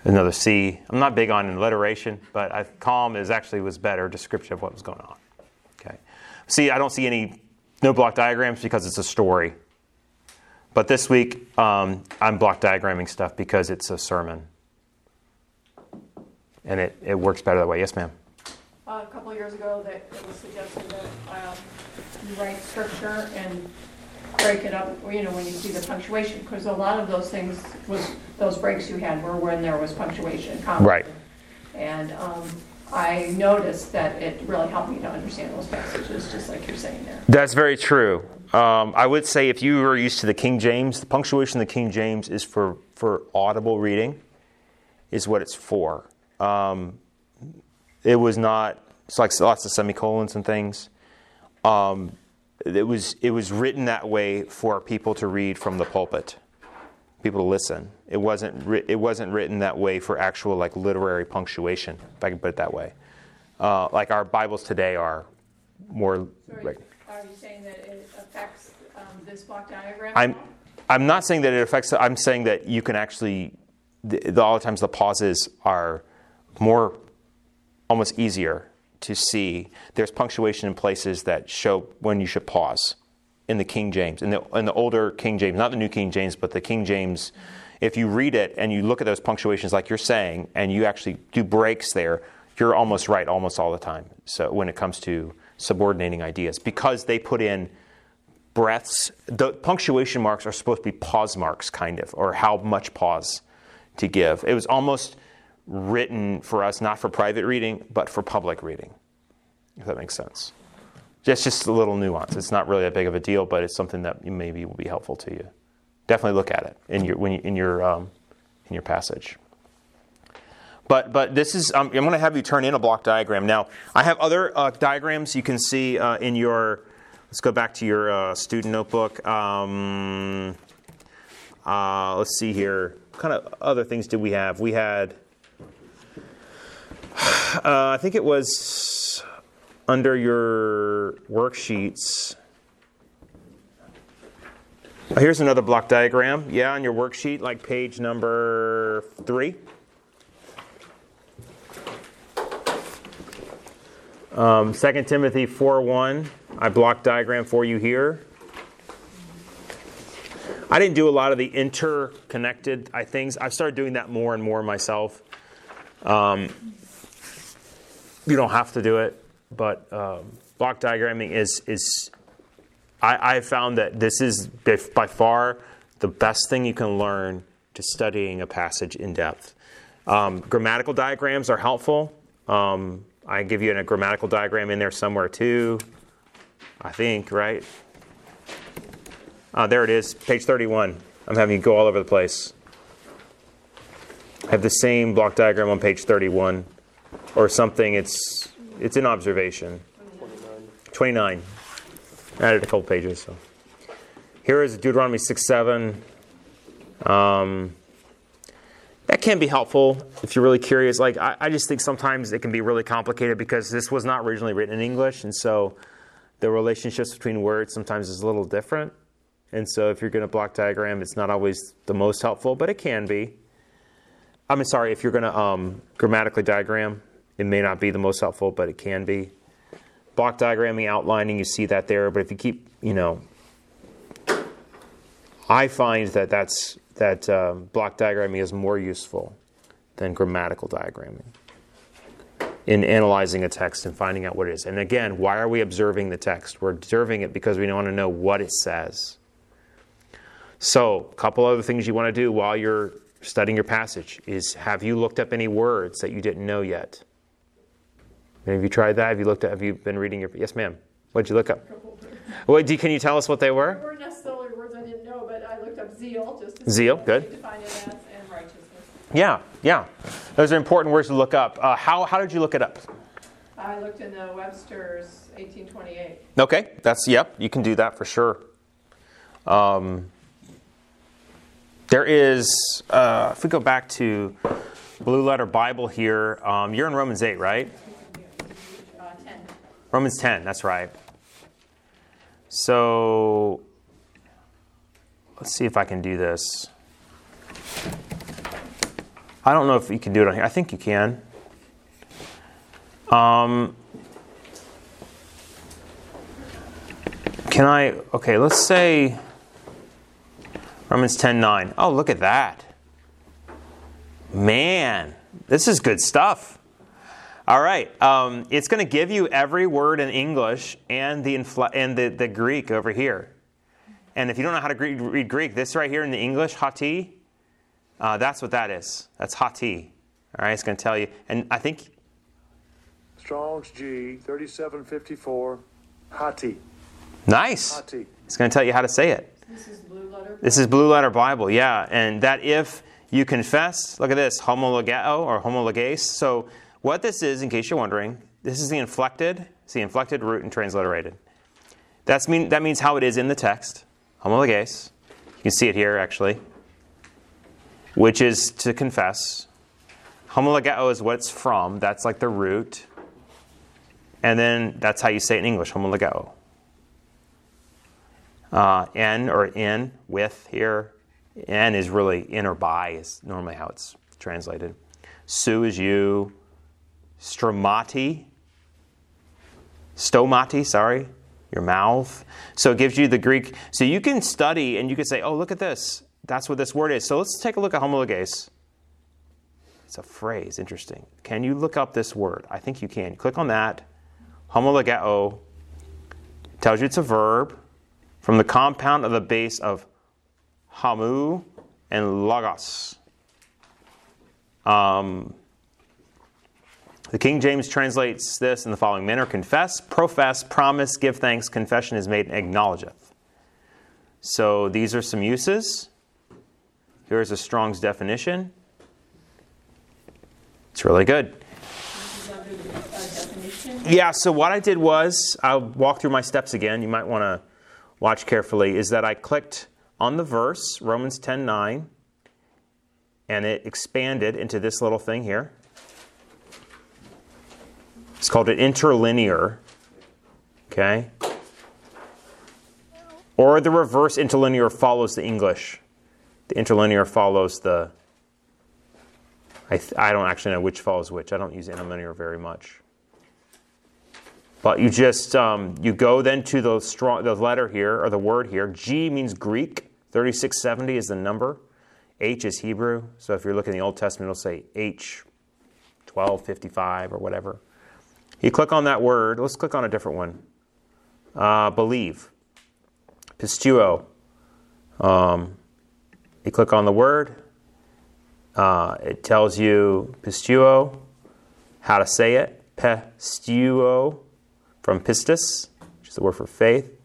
another C. I'm not big on alliteration, but I, calm is actually was better description of what was going on. Okay. See, I don't see any no block diagrams because it's a story. But this week, um, I'm block diagramming stuff because it's a sermon. And it, it works better that way. Yes, ma'am. Uh, a couple years ago, that it was suggested that um, you write scripture and break it up, you know, when you see the punctuation, because a lot of those things was, those breaks you had were when there was punctuation, comma. Right. And um, I noticed that it really helped me to understand those passages, just like you're saying there. That's very true. Um, I would say if you were used to the King James, the punctuation of the King James is for, for audible reading, is what it's for. Um, it was not, it's like lots of semicolons and things. Um, it was, it was written that way for people to read from the pulpit, people to listen. It wasn't, it wasn't written that way for actual like literary punctuation, if I can put it that way. Uh, like our Bibles today are more. So are, you, are you saying that it affects um, this block diagram? I'm, I'm not saying that it affects. I'm saying that you can actually. The, the, all the times the pauses are more, almost easier to see there's punctuation in places that show when you should pause in the King James. In the, in the older King James, not the New King James, but the King James, if you read it and you look at those punctuations like you're saying, and you actually do breaks there, you're almost right almost all the time. So when it comes to subordinating ideas, because they put in breaths, the punctuation marks are supposed to be pause marks, kind of, or how much pause to give. It was almost written for us, not for private reading, but for public reading, if that makes sense. Just just a little nuance. It's not really that big of a deal, but it's something that maybe will be helpful to you. Definitely look at it in your when you, in your um, in your passage. But but this is um, I'm going to have you turn in a block diagram. Now I have other uh, diagrams you can see uh, in your. Let's go back to your uh, student notebook. Um, uh, let's see here. What kind of other things did we have? We had. Uh, I think it was under your worksheets. Oh, here's another block diagram. Yeah, on your worksheet, like page number three. Um, 2 Timothy 4.1, I block diagram for you here. I didn't do a lot of the interconnected things. I've started doing that more and more myself. Um, you don't have to do it, but um, block diagramming is, is I, I found that this is by far the best thing you can learn to studying a passage in depth. Um, grammatical diagrams are helpful. Um, I give you a grammatical diagram in there somewhere too. I think, right? Uh, there it is, page 31. I'm having you go all over the place. I have the same block diagram on page 31 or something. It's it's in observation. 29. I added a couple pages. So here is Deuteronomy 6 7. Um, that can be helpful if you're really curious. Like I, I, just think sometimes it can be really complicated because this was not originally written in English, and so the relationships between words sometimes is a little different. And so if you're going to block diagram, it's not always the most helpful, but it can be. I'm sorry, if you're going to um, grammatically diagram, it may not be the most helpful, but it can be. Block diagramming, outlining, you see that there. But if you keep, you know, I find that that's that um, block diagramming is more useful than grammatical diagramming in analyzing a text and finding out what it is. And again, why are we observing the text? We're observing it because we want to know what it says. So, a couple other things you want to do while you're studying your passage is have you looked up any words that you didn't know yet? Have you tried that? Have you looked at? Have you been reading your? Yes, ma'am. What did you look up? What can you tell us what they were? They weren't necessarily words I didn't know, but I looked up zeal just to zeal. Good. Define it as and righteousness. Yeah, yeah. Those are important words to look up. Uh, how how did you look it up? I looked in the Webster's 1828. Okay, that's yep. You can do that for sure. Um, there is, uh, if we go back to Blue Letter Bible here, um, you're in Romans 8, right? 10. Romans 10, that's right. So let's see if I can do this. I don't know if you can do it on here. I think you can. Um, can I? Okay, let's say Romans 10 9. Oh, look at that. Man, this is good stuff. All right. Um, it's going to give you every word in English and the, infl- and the, the Greek over here. And if you don't know how to read Greek, this right here in the English, hati, uh, that's what that is. That's hati. All right, it's going to tell you. And I think. Strong's G, 3754, hati. Nice. Hati. It's going to tell you how to say it. This is blue letter. This is Blue Letter Bible, yeah. And that if you confess, look at this, homologeo or homologase. So what this is, in case you're wondering, this is the inflected, it's the inflected root and transliterated. That's mean, that means how it is in the text, homologase. You can see it here, actually, which is to confess. Homologeo is what it's from. That's like the root. And then that's how you say it in English, homologeo. Uh, n or in, with here. N is really in or by, is normally how it's translated. Su is you. Stromati. Stomati, sorry, your mouth. So it gives you the Greek. So you can study and you can say, oh, look at this. that's what this word is. So let's take a look at homologes. It's a phrase, interesting. Can you look up this word? I think you can. Click on that. Homologeo tells you it's a verb from the compound of the base of hamu and logos. Um, the King James translates this in the following manner confess, profess, promise, give thanks, confession is made, and acknowledgeth. So these are some uses. Here's a Strong's definition. It's really good. This is under the definition. Yeah, so what I did was, I'll walk through my steps again. You might want to watch carefully. Is that I clicked on the verse, Romans 10 9, and it expanded into this little thing here. It's called an interlinear. Okay? Or the reverse interlinear follows the English. The interlinear follows the. I, th- I don't actually know which follows which. I don't use interlinear very much. But you just um, you go then to the strong the letter here or the word here. G means Greek. Thirty six seventy is the number. H is Hebrew. So if you're looking in the Old Testament, it'll say H twelve fifty five or whatever. You click on that word. Let's click on a different one. Uh, believe. Pisteuo. Um, you click on the word. Uh, it tells you pisteuo, how to say it. Pisteuo from pistis, which is the word for faith.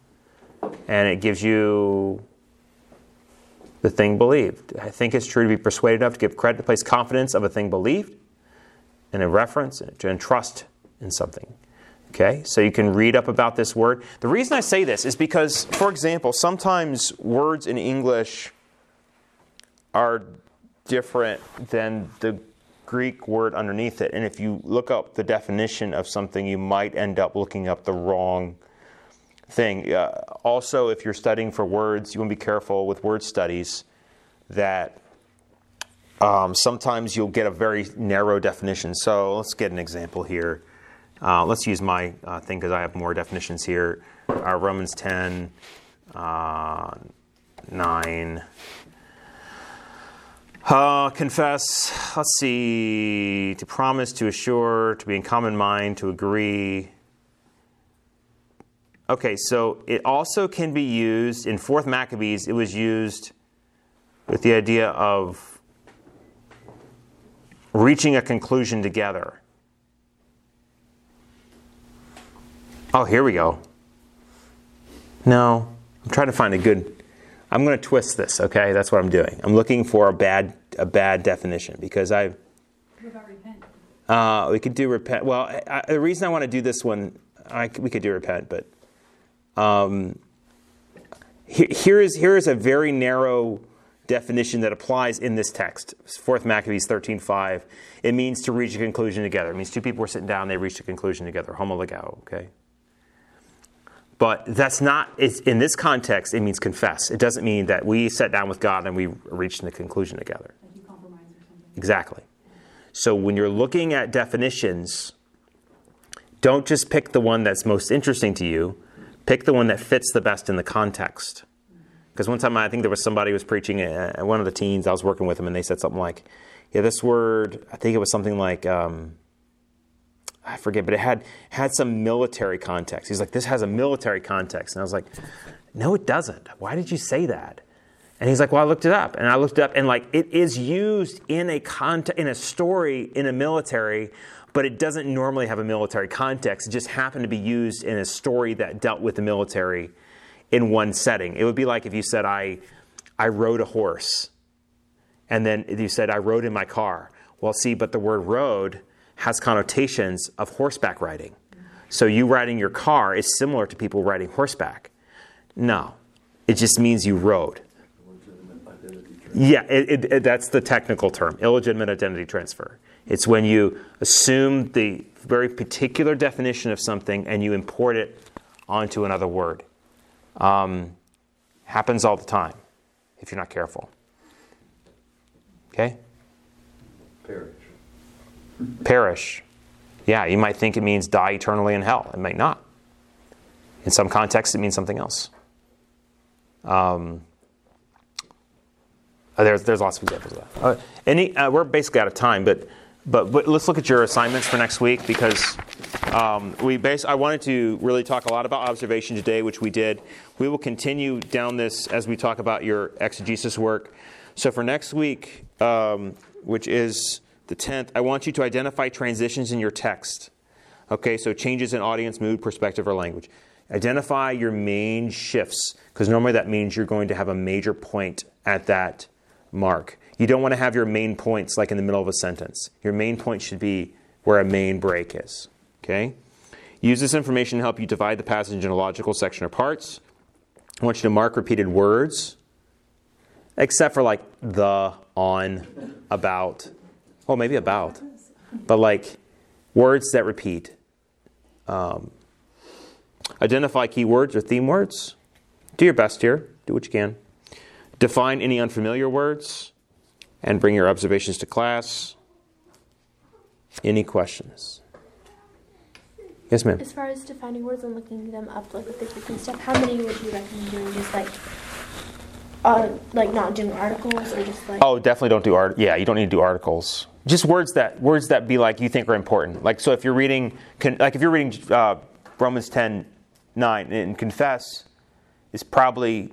And it gives you the thing believed. I think it's true to be persuaded enough to give credit to place confidence of a thing believed and a reference, to entrust in something. Okay, so you can read up about this word. The reason I say this is because, for example, sometimes words in English are different than the Greek word underneath it. And if you look up the definition of something, you might end up looking up the wrong thing. Uh, also, if you're studying for words, you want to be careful with word studies that um, sometimes you'll get a very narrow definition. So let's get an example here. Uh, let's use my uh, thing because I have more definitions here. Uh, Romans 10, uh, 9. Uh, confess, let's see, to promise, to assure, to be in common mind, to agree. Okay, so it also can be used in 4th Maccabees, it was used with the idea of reaching a conclusion together. Oh, here we go. No, I'm trying to find a good. I'm going to twist this. Okay, that's what I'm doing. I'm looking for a bad a bad definition because I. What about repent? Uh, we could do repent. Well, I, the reason I want to do this one, I, we could do repent, but um, here, here is here is a very narrow definition that applies in this text. Fourth Maccabees thirteen five. It means to reach a conclusion together. It means two people were sitting down, they reached a conclusion together. Homologao. Okay. But that's not, it's, in this context, it means confess. It doesn't mean that we sat down with God and we reached a conclusion together. Like you compromise or? Exactly. So when you're looking at definitions, don't just pick the one that's most interesting to you, pick the one that fits the best in the context. Because one time I think there was somebody who was preaching, uh, one of the teens, I was working with them, and they said something like, yeah, this word, I think it was something like, um, I forget, but it had had some military context. He's like, this has a military context. And I was like, no, it doesn't. Why did you say that? And he's like, well, I looked it up. And I looked it up, and like, it is used in a context, in a story in a military, but it doesn't normally have a military context. It just happened to be used in a story that dealt with the military in one setting. It would be like if you said, I, I rode a horse, and then you said, I rode in my car. Well, see, but the word rode has connotations of horseback riding. So you riding your car is similar to people riding horseback. No, it just means you rode. Yeah, it, it, it, that's the technical term, illegitimate identity transfer. It's when you assume the very particular definition of something and you import it onto another word. Um, happens all the time if you're not careful. Okay? Perish. Perish. Yeah, you might think it means die eternally in hell. It might not. In some contexts, it means something else. Um, Uh, there's, there's lots of examples of that. Uh, any, uh, we're basically out of time, but, but, but let's look at your assignments for next week because um, we base, I wanted to really talk a lot about observation today, which we did. We will continue down this as we talk about your exegesis work. So for next week, um, which is the 10th, I want you to identify transitions in your text. Okay, so changes in audience, mood, perspective, or language. Identify your main shifts, because normally that means you're going to have a major point at that mark. You don't want to have your main points like in the middle of a sentence. Your main point should be where a main break is. Okay? Use this information to help you divide the passage into logical section or parts. I want you to mark repeated words, except for like the, on, about. Well, maybe about. But like words that repeat. Um, identify keywords or theme words. Do your best here. Do what you can. Define any unfamiliar words and bring your observations to class. Any questions? Yes, ma'am. As far as defining words and looking them up, like with the Greek and stuff, how many would you recommend doing? Just like, uh, like not doing articles or just like. Oh, definitely don't do art. Yeah, you don't need to do articles. Just words that words that be like you think are important. Like so, if you're reading, con, like if you're reading uh, Romans 10, 9, and confess is probably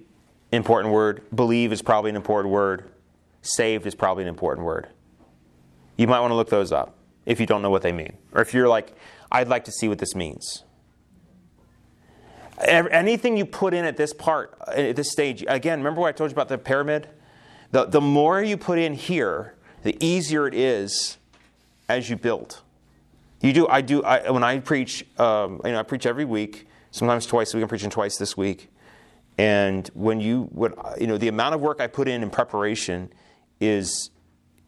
important word. Believe is probably an important word. Saved is probably an important word. You might want to look those up if you don't know what they mean, or if you're like, I'd like to see what this means. Anything you put in at this part, at this stage, again, remember what I told you about the pyramid? The, the more you put in here, the easier it is as you build. You do, I do, I, when I preach, um, you know, I preach every week, sometimes twice a week, I'm preaching twice this week. And when you, when, you know, the amount of work I put in in preparation is,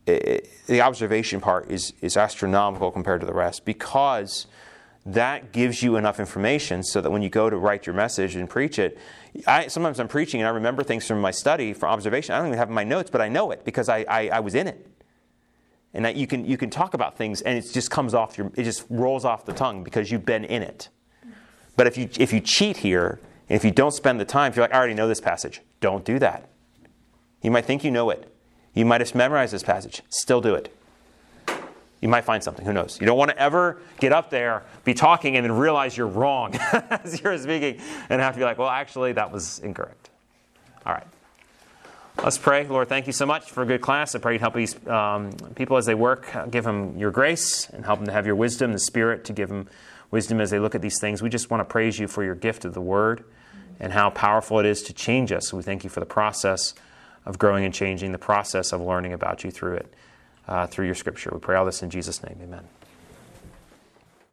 it, the observation part is, is astronomical compared to the rest because that gives you enough information so that when you go to write your message and preach it, I, sometimes I'm preaching and I remember things from my study, from observation. I don't even have my notes, but I know it because I, I, I was in it. And that you can, you can talk about things and it just comes off your, it just rolls off the tongue because you've been in it. But if you, if you cheat here, and if you don't spend the time, if you're like, I already know this passage, don't do that. You might think you know it. You might have memorized this passage. Still do it you might find something. Who knows? You don't want to ever get up there, be talking, and then realize you're wrong *laughs* as you're speaking and have to be like, well, actually, that was incorrect. All right. Let's pray. Lord, thank you so much for a good class. I pray you'd help these um, people as they work, give them your grace and help them to have your wisdom, the Spirit to give them wisdom as they look at these things. We just want to praise you for your gift of the Word and how powerful it is to change us. We thank you for the process of growing and changing, the process of learning about you through it uh, through your scripture. We pray all this in Jesus' name. Amen.